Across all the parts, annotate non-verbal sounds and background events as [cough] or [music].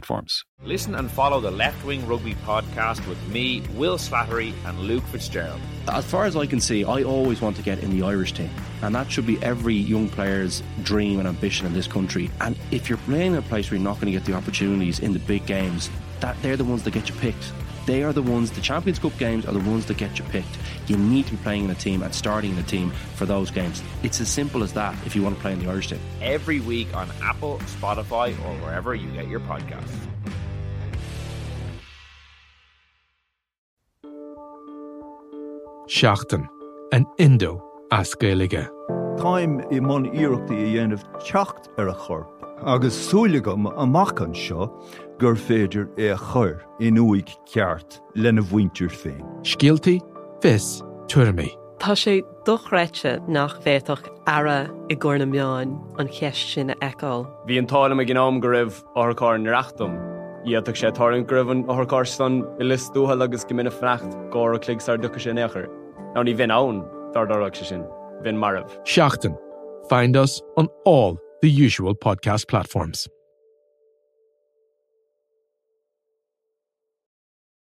platforms. Listen and follow the Left Wing Rugby podcast with me, Will Slattery, and Luke Fitzgerald. As far as I can see, I always want to get in the Irish team, and that should be every young player's dream and ambition in this country. And if you're playing in a place where you're not going to get the opportunities in the big games, that they're the ones that get you picked. They are the ones, the Champions Cup games are the ones that get you picked. You need to be playing in a team and starting in a team for those games. It's as simple as that if you want to play in the Irish team. Every week on Apple, Spotify, or wherever you get your podcasts. Seachtain an Indo ascéige. Táim i món iireachta i dhéanamh techt ar a chorp, agus súlagam amachchan seo gur féidir é a chur in uig ceart lena bhaintir féin. Scialtaí fis tuairrmaí. Tá sé dochreite nach bhéach ara i gcóna meáin an cheist sin eáil. Bhí an tála a gnám go raibh áthcáin reachtam. Íach sé tárann gribhann áthcástan i listúthe agus go mina frecht gá a clig ar ducha sin éair. Ná ní bhín ann dardarach se sin, bhín marmh. Seachtain. Find us on all the usual podcast platforms.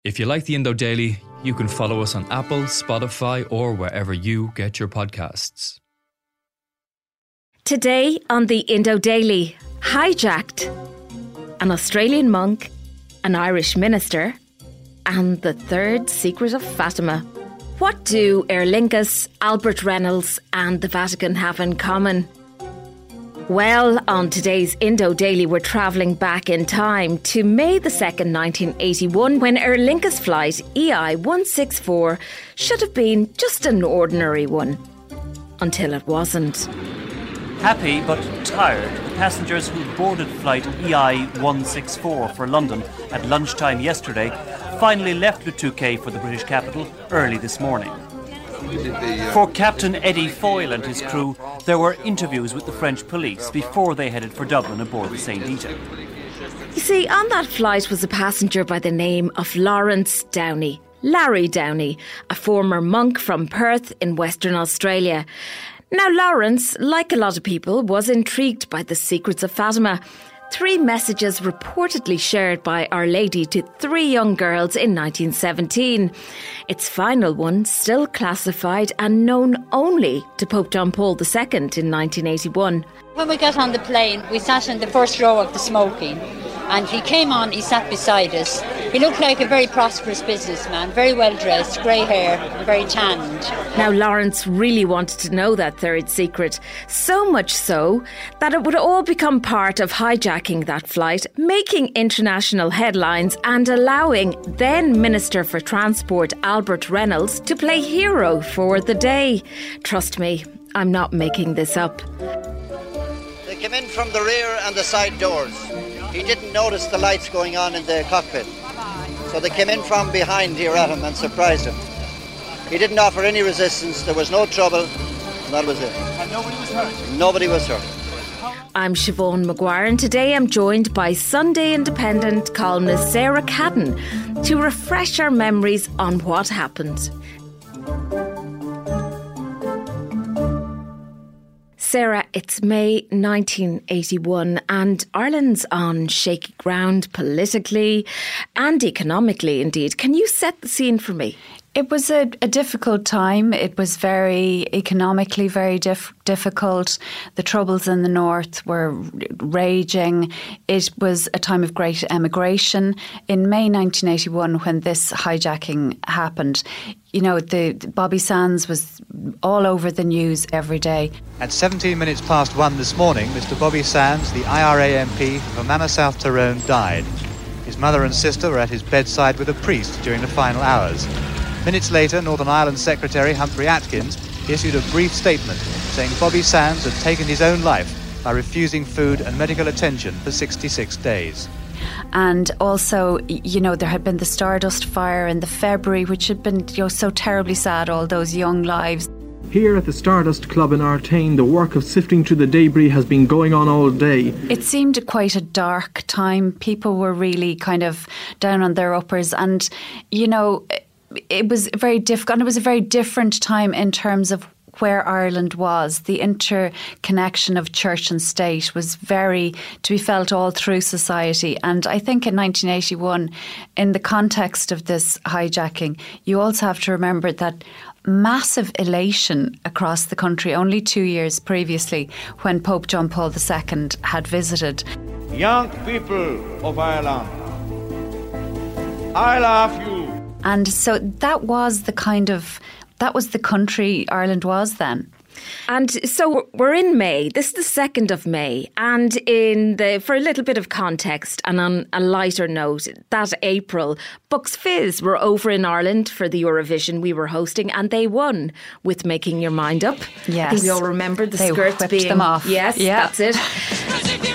If you like the Indo Daily, you can follow us on Apple, Spotify, or wherever you get your podcasts. Today on the Indo Daily, hijacked an Australian monk, an Irish minister, and the third secret of Fatima. What do Aer Lingus, Albert Reynolds, and the Vatican have in common? Well, on today's Indo Daily, we're travelling back in time to May the 2nd, 1981, when Aer Lingus flight EI 164 should have been just an ordinary one. Until it wasn't. Happy but tired, the passengers who boarded flight EI 164 for London at lunchtime yesterday finally left Le Touquet for the British capital early this morning. For Captain Eddie Foyle and his crew, there were interviews with the French police before they headed for Dublin aboard the St. Ita. You see, on that flight was a passenger by the name of Lawrence Downey. Larry Downey, a former monk from Perth in Western Australia. Now, Lawrence, like a lot of people, was intrigued by the secrets of Fatima three messages reportedly shared by Our Lady to three young girls in 1917. Its final one still classified and known only to Pope John Paul II in 1981. When we got on the plane, we sat in the first row of the smoking, and he came on, he sat beside us. He looked like a very prosperous businessman, very well dressed, grey hair, very tanned. Now, Lawrence really wanted to know that third secret, so much so that it would all become part of hijacking that flight, making international headlines, and allowing then Minister for Transport Albert Reynolds to play hero for the day. Trust me, I'm not making this up. They came in from the rear and the side doors. He didn't notice the lights going on in the cockpit. So they came in from behind here at him and surprised him. He didn't offer any resistance, there was no trouble, that was it. And nobody was hurt? Nobody was hurt. I'm Siobhan McGuire, and today I'm joined by Sunday Independent columnist Sarah Caden to refresh our memories on what happened. Sarah, it's May 1981 and Ireland's on shaky ground politically and economically, indeed. Can you set the scene for me? It was a, a, difficult time. It was very economically very dif- difficult. The troubles in the north were raging. It was a time of great emigration. In May 1981, when this hijacking happened, you know, the, Bobby Sands was all over the news every day. At 17 minutes past one this morning, Mr. Bobby Sands, the IRA MP from Mama South Tyrone, died. His mother and sister were at his bedside with a priest during the final hours. Minutes later, Northern Ireland Secretary Humphrey Atkins issued a brief statement saying Bobby Sands had taken his own life by refusing food and medical attention for 66 days. And also, you know, there had been the Stardust fire in the February, which had been you know, so terribly sad, all those young lives. Here at the Stardust Club in Artane, the work of sifting through the debris has been going on all day. It seemed quite a dark time. People were really kind of down on their uppers, and you know, it was very difficult. And it was a very different time in terms of where Ireland was, the interconnection of church and state was very to be felt all through society. And I think in 1981, in the context of this hijacking, you also have to remember that massive elation across the country only two years previously when Pope John Paul II had visited. Young people of Ireland, I love you. And so that was the kind of that was the country Ireland was then. And so we're in May. This is the 2nd of May. And in the for a little bit of context and on a lighter note, that April, Bucks Fizz were over in Ireland for the Eurovision we were hosting and they won with Making Your Mind Up. Yes. I think we all remember the they skirts being them off. Yes, yeah. that's it. [laughs]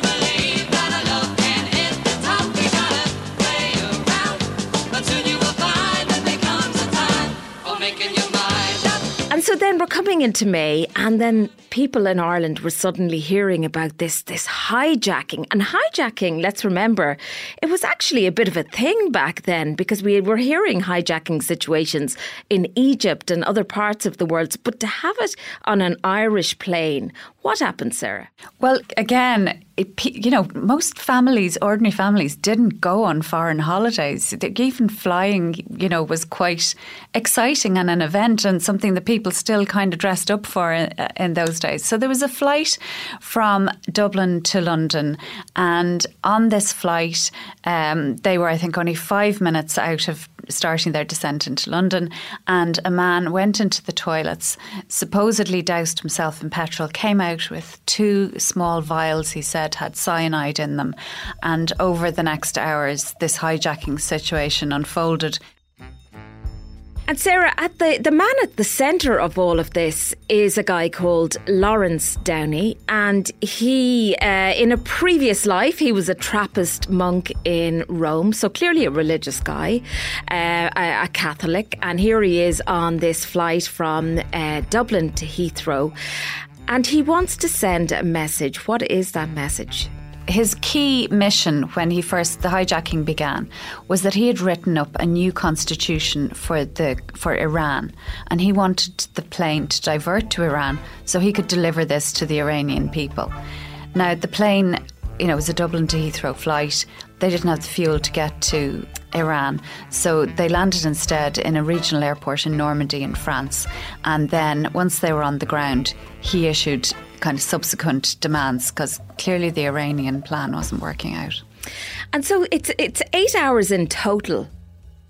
And so then we're coming into May, and then people in Ireland were suddenly hearing about this this hijacking. And hijacking, let's remember, it was actually a bit of a thing back then because we were hearing hijacking situations in Egypt and other parts of the world. But to have it on an Irish plane, what happened, Sarah? Well, again, you know, most families, ordinary families, didn't go on foreign holidays. Even flying, you know, was quite exciting and an event and something that people still kind of dressed up for in, in those days. So there was a flight from Dublin to London, and on this flight, um, they were, I think, only five minutes out of starting their descent into London, and a man went into the toilets, supposedly doused himself in petrol, came out with two small vials, he said, had cyanide in them. And over the next hours, this hijacking situation unfolded. And Sarah, at the, the man at the centre of all of this is a guy called Lawrence Downey. And he, uh, in a previous life, he was a Trappist monk in Rome. So clearly a religious guy, uh, a, a, Catholic. And here he is on this flight from uh, Dublin to Heathrow. And he wants to send a message. What is that message? His key mission when he first the hijacking began was that he had written up a new constitution for the for Iran and he wanted the plane to divert to Iran so he could deliver this to the Iranian people. Now the plane you know, it was a Dublin to Heathrow flight. They didn't have the fuel to get to Iran, so they landed instead in a regional airport in Normandy in France. And then once they were on the ground, he issued kind of subsequent demands because clearly the Iranian plan wasn't working out. And so it's it's eight hours in total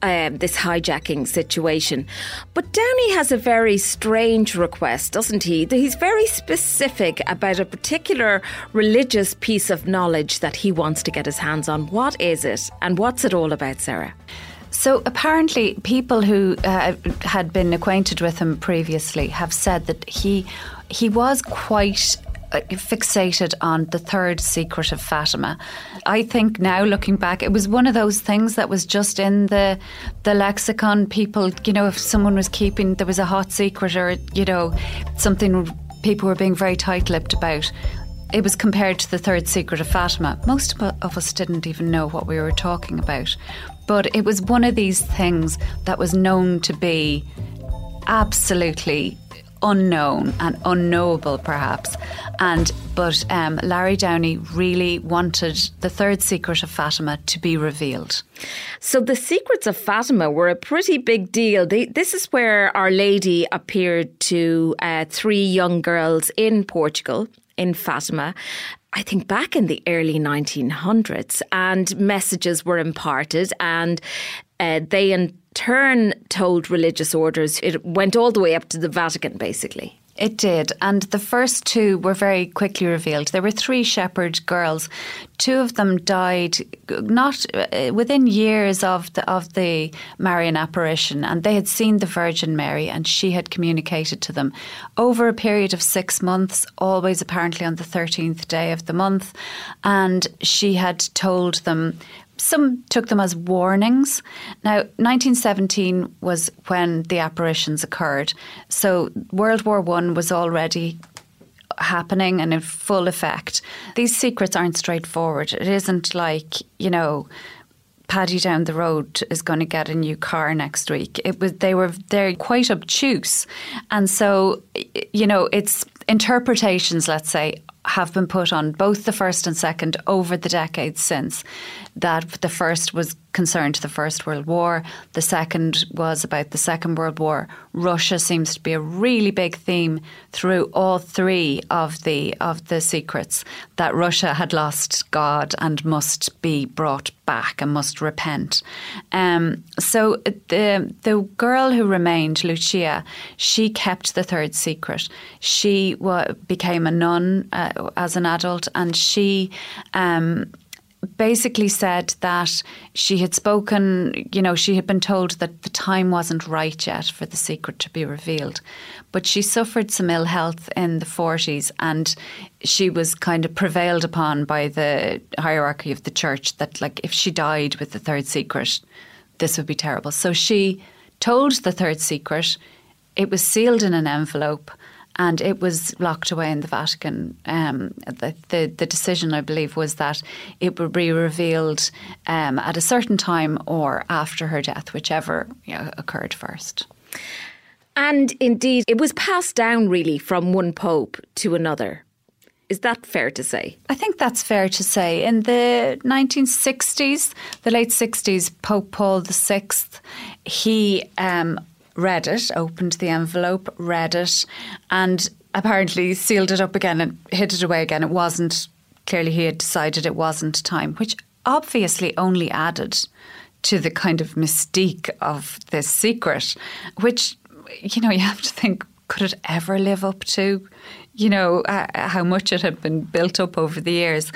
um, this hijacking situation. But Downey has a very strange request, doesn't he? He's very specific about a particular religious piece of knowledge that he wants to get his hands on. What is it, and what's it all about, Sarah? So apparently, people who uh, had been acquainted with him previously have said that he he was quite uh, fixated on the third secret of Fatima. I think now looking back, it was one of those things that was just in the the lexicon. People, you know, if someone was keeping there was a hot secret or you know something people were being very tight-lipped about. It was compared to the third secret of Fatima. Most of us didn't even know what we were talking about, but it was one of these things that was known to be absolutely unknown and unknowable perhaps and but um, Larry Downey really wanted the third secret of Fatima to be revealed. So the secrets of Fatima were a pretty big deal. They, this is where Our Lady appeared to uh, three young girls in Portugal in Fatima. I think back in the early 1900s, and messages were imparted, and uh, they in turn told religious orders. It went all the way up to the Vatican, basically. It did, and the first two were very quickly revealed. There were three shepherd girls. Two of them died not uh, within years of the of the Marian apparition, and they had seen the Virgin Mary, and she had communicated to them over a period of six months, always apparently on the thirteenth day of the month, and she had told them some took them as warnings. Now, 1917 was when the apparitions occurred. So World War One was already happening and in full effect. These secrets aren't straightforward. It isn't like, you know, Paddy down the road is going to get a new car next week. It was they were they're quite obtuse, and so you know it's interpretations. Let's say have been put on both the first and second over the decades since. That the first was concerned to the First World War, the second was about the Second World War. Russia seems to be a really big theme through all three of the of the secrets that Russia had lost God and must be brought back and must repent. Um, so the the girl who remained, Lucia, she kept the third secret. She became a nun uh, as an adult, and she. Um, basically said that she had spoken, you know, she had been told that the time wasn't right yet for the secret to be revealed. But she suffered some ill health in the 40s and she was kind of prevailed upon by the hierarchy of the church that, like, if she died with the third secret, this would be terrible. So she told the third secret. It was sealed in an envelope and it was locked away in the Vatican. Um, the, the, the decision, I believe, was that it would be revealed um, at a certain time or after her death, whichever you know, occurred first. And indeed, it was passed down really from one pope to another. Is that fair to say? I think that's fair to say. In the 1960s, the late 60s, Pope Paul VI, he um, read it, opened the envelope, read it, and apparently sealed it up again and hid it away again. It wasn't, clearly, he had decided it wasn't time, which obviously only added to the kind of mystique of this secret, which, you know, you have to think, could it ever live up to? You know, uh, how much it had been built up over the years.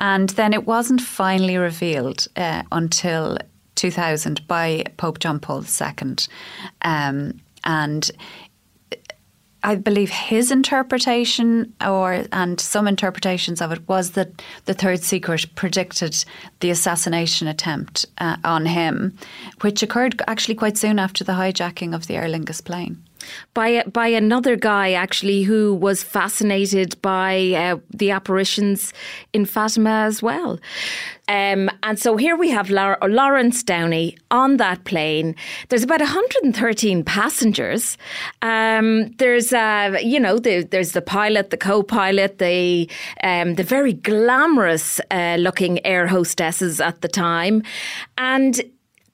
And then it wasn't finally revealed uh, until 2000 by Pope John Paul II. Um, and I believe his interpretation, or and some interpretations of it, was that the third secret predicted the assassination attempt uh, on him, which occurred actually quite soon after the hijacking of the Aer Lingus plane by by another guy actually who was fascinated by uh, the apparitions in Fatima as well. Um, and so here we have Lawrence Downey on that plane. There's about 113 passengers. Um, there's uh, you know the, there's the pilot, the co-pilot, the um, the very glamorous uh, looking air hostesses at the time, and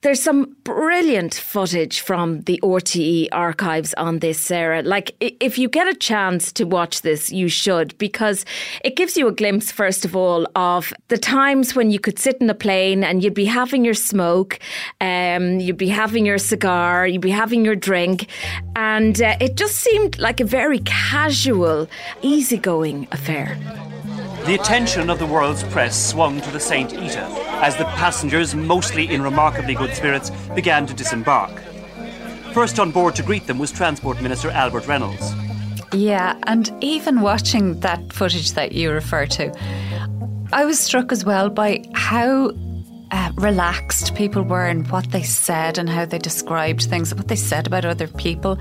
there's some brilliant footage from the RTE archives on this, Sarah. Like, if you get a chance to watch this, you should, because it gives you a glimpse, first of all, of the times when you could sit in a plane and you'd be having your smoke, um, you'd be having your cigar, you'd be having your drink, and uh, it just seemed like a very casual, easygoing affair. The attention of the world's press swung to the St. Ita as the passengers, mostly in remarkably good spirits, began to disembark. First on board to greet them was Transport Minister Albert Reynolds. Yeah, and even watching that footage that you refer to, I was struck as well by how uh, relaxed people were and what they said and how they described things, what they said about other people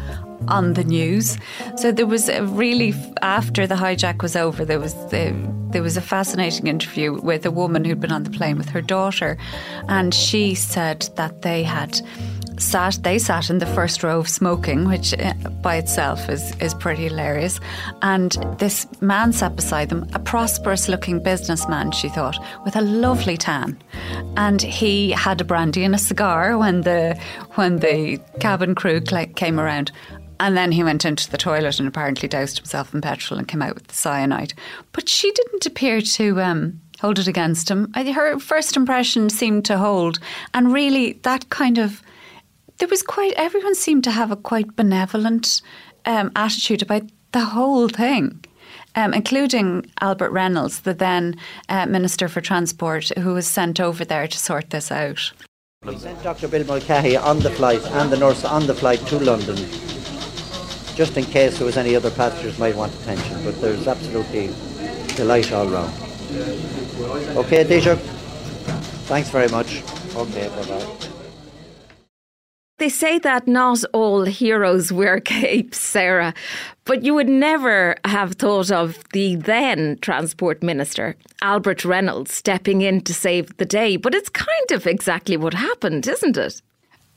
on the news. So there was a really after the hijack was over, there was the, there was a fascinating interview with a woman who'd been on the plane with her daughter, and she said that they had sat they sat in the first row of smoking which uh, by itself is is pretty hilarious and this man sat beside them a prosperous looking businessman she thought with a lovely tan and he had a brandy and a cigar when the when the cabin crew came around and then he went into the toilet and apparently doused himself in petrol and came out with the cyanide. But she didn't appear to um, hold it against him. Her first impression seemed to hold. And really, that kind of. There was quite. Everyone seemed to have a quite benevolent um, attitude about the whole thing. Um, including Albert Reynolds, the then uh, Minister for Transport, who was sent over there to sort this out. We sent Dr. Bill Mulcahy on the flight and the nurse on the flight to London just in case there was any other passengers might want attention. But there's absolutely delight all round. Okay, Taoiseach? Thanks very much. Okay, bye bye. They say that not all heroes wear capes, Sarah, but you would never have thought of the then Transport Minister, Albert Reynolds, stepping in to save the day. But it's kind of exactly what happened, isn't it?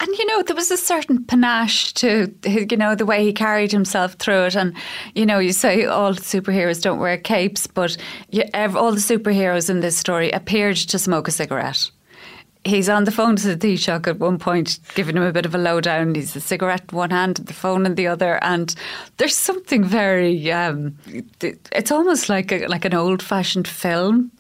And you know, there was a certain panache to you know the way he carried himself through it. And you know, you say all superheroes don't wear capes, but you, all the superheroes in this story appeared to smoke a cigarette he's on the phone to the Taoiseach at one point, giving him a bit of a lowdown. He's a cigarette in one hand, the phone in the other, and there's something very. Um, it's almost like a, like an old fashioned film.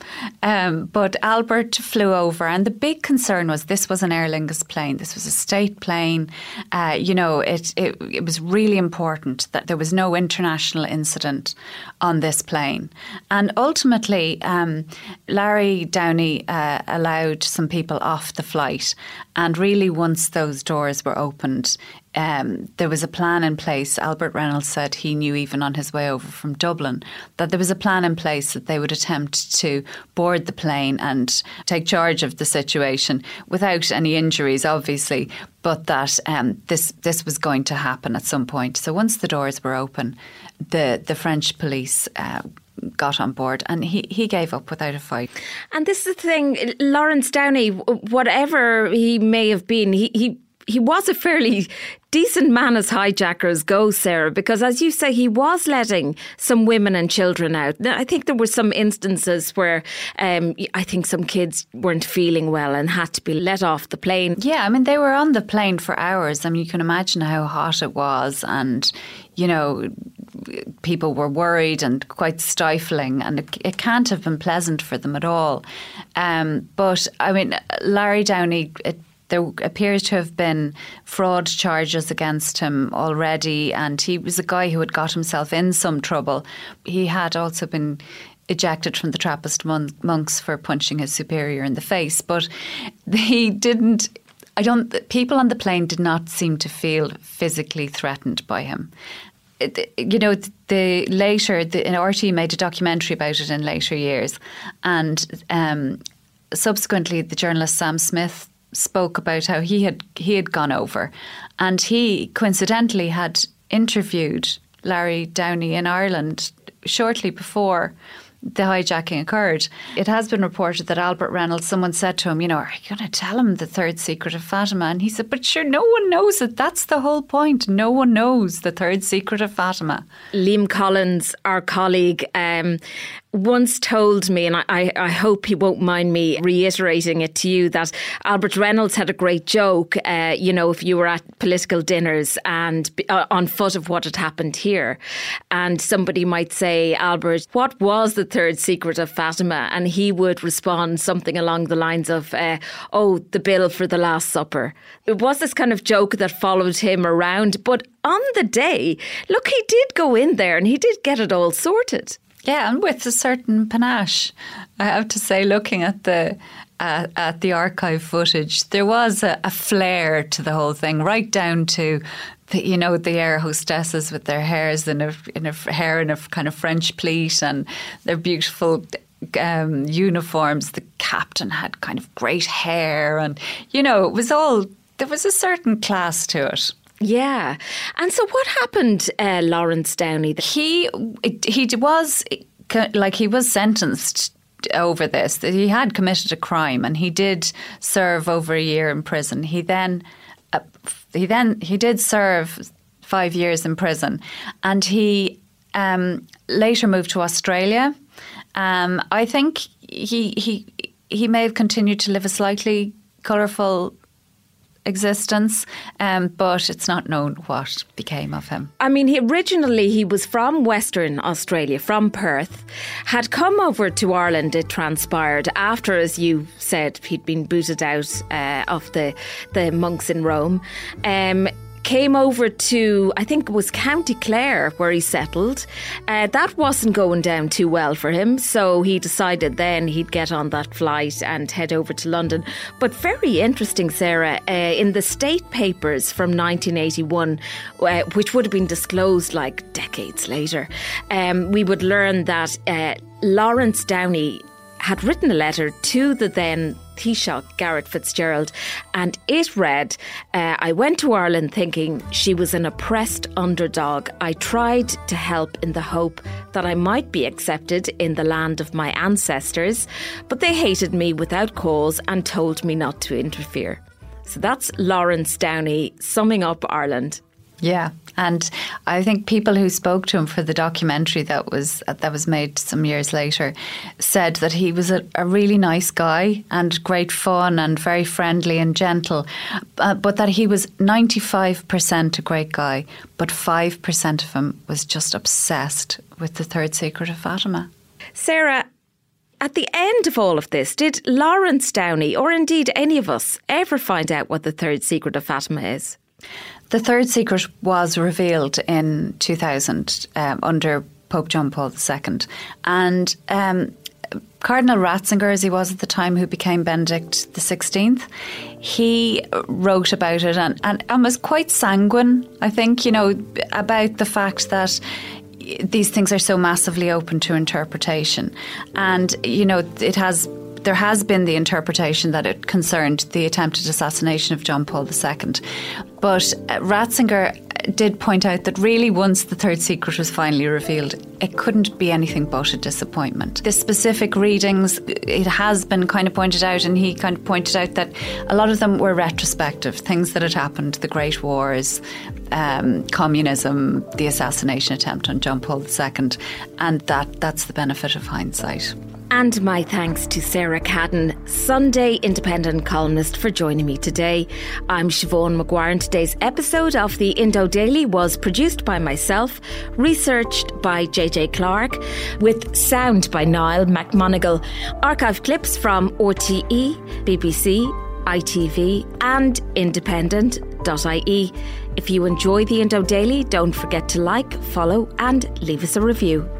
Um, but Albert flew over, and the big concern was this was an Aer Lingus plane. This was a state plane. Uh, you know, it, it it was really important that there was no international incident on this plane, and ultimately, um, Larry Downey uh, allowed some people off the flight. And really, once those doors were opened, um, there was a plan in place. Albert Reynolds said he knew even on his way over from Dublin that there was a plan in place that they would attempt to board the plane and take charge of the situation without any injuries, obviously, but that um, this this was going to happen at some point. So once the doors were open, the the French police. Uh, got on board and he, he gave up without a fight. And this is the thing, Lawrence Downey, whatever he may have been, he, he he was a fairly decent man as hijackers go, Sarah, because as you say, he was letting some women and children out. Now, I think there were some instances where um, I think some kids weren't feeling well and had to be let off the plane. Yeah, I mean, they were on the plane for hours. I mean, you can imagine how hot it was, and, you know, people were worried and quite stifling, and it, it can't have been pleasant for them at all. Um, but I mean, Larry Downey, it, there appears to have been fraud charges against him already, and he was a guy who had got himself in some trouble. He had also been ejected from the Trappist mon- monks for punching his superior in the face, but he didn't. I don't. People on the plane did not seem to feel physically threatened by him you know, the later, the RTÉ made a documentary about it in later years, and um, subsequently, the journalist Sam Smith spoke about how he had he had gone over, and he coincidentally had interviewed Larry Downey in Ireland shortly before the hijacking occurred. It has been reported that Albert Reynolds, someone said to him, you know, are you going to tell him the third secret of Fatima? And he said, but sure, no one knows it. That's the whole point. No one knows the third secret of Fatima. Liam Collins, our colleague, um, once told me, and I, I, hope he won't mind me reiterating it to you, that Albert Reynolds had a great joke. Uh, you know, if you were at political dinners and uh, on foot of what had happened here, and somebody might say, Albert, what was the third secret of Fatima? And he would respond something along the lines of, uh, oh, the bill for the Last Supper. It was this kind of joke that followed him around. But on the day, look, he did go in there and he did get it all sorted. Yeah, and with a certain panache. I have to say, looking at the uh, at the archive footage, there was a, a, flair to the whole thing, right down to the, you know the air hostesses with their hairs in a in a hair in a kind of French pleat and their beautiful um, uniforms. The captain had kind of great hair, and you know it was all there was a certain class to it. Yeah. And so what happened, uh, Lawrence Downey? He he was like he was sentenced over this. He had committed a crime and he did serve over a year in prison. He then uh, he then he did serve five years in prison, and he um, later moved to Australia. Um, I think he he he may have continued to live a slightly colourful existence, um, but it's not known what became of him. I mean, he, originally he was from Western Australia, from Perth, had come over to Ireland. It transpired after, as you said, he'd been booted out uh, of the the monks in Rome. Um, came over to, I think it was County Clare where he settled. Uh, that wasn't going down too well for him, so he decided then he'd get on that flight and head over to London. But very interesting, Sarah, uh, in the state papers from 1981, uh, which would have been disclosed like decades later, um, we would learn that uh, Lawrence Downey had written a letter to the then Taoiseach, Garret Fitzgerald, and it read uh, I went to Ireland thinking she was an oppressed underdog. I tried to help in the hope that I might be accepted in the land of my ancestors, but they hated me without cause and told me not to interfere. So that's Lawrence Downey summing up Ireland. Yeah, and I think people who spoke to him for the documentary that was that was made some years later said that he was a, a really nice guy and great fun and very friendly and gentle, uh, but that he was ninety five percent a great guy, but five percent of him was just obsessed with the third secret of Fatima. Sarah, at the end of all of this, did Lawrence Downey, or indeed any of us, ever find out what the third secret of Fatima is? The third secret was revealed in 2000 um, under Pope John Paul II. And um, Cardinal Ratzinger, as he was at the time, who became Benedict XVI, he wrote about it and, and, and was quite sanguine, I think, you know, about the fact that these things are so massively open to interpretation. And, you know, it has there has been the interpretation that it concerned the attempted assassination of John Paul II. But uh, Ratzinger did point out that really, once the third secret was finally revealed, it couldn't be anything but a disappointment. The specific readings, it has been kind of pointed out, and he kind of pointed out that a lot of them were retrospective, things that had happened, the Great Wars, um, communism, the assassination attempt on John Paul II, and that that's the benefit of hindsight. And my thanks to Sarah Caden, Sunday Independent columnist, for joining me today. I'm Siobhan McGuire, and today's episode of the Indo Daily was produced by myself, researched by JJ Clark, with sound by Niall McMonigal. Archive clips from RTE, BBC, ITV, and independent.ie. If you enjoy the Indo Daily, don't forget to like, follow, and leave us a review.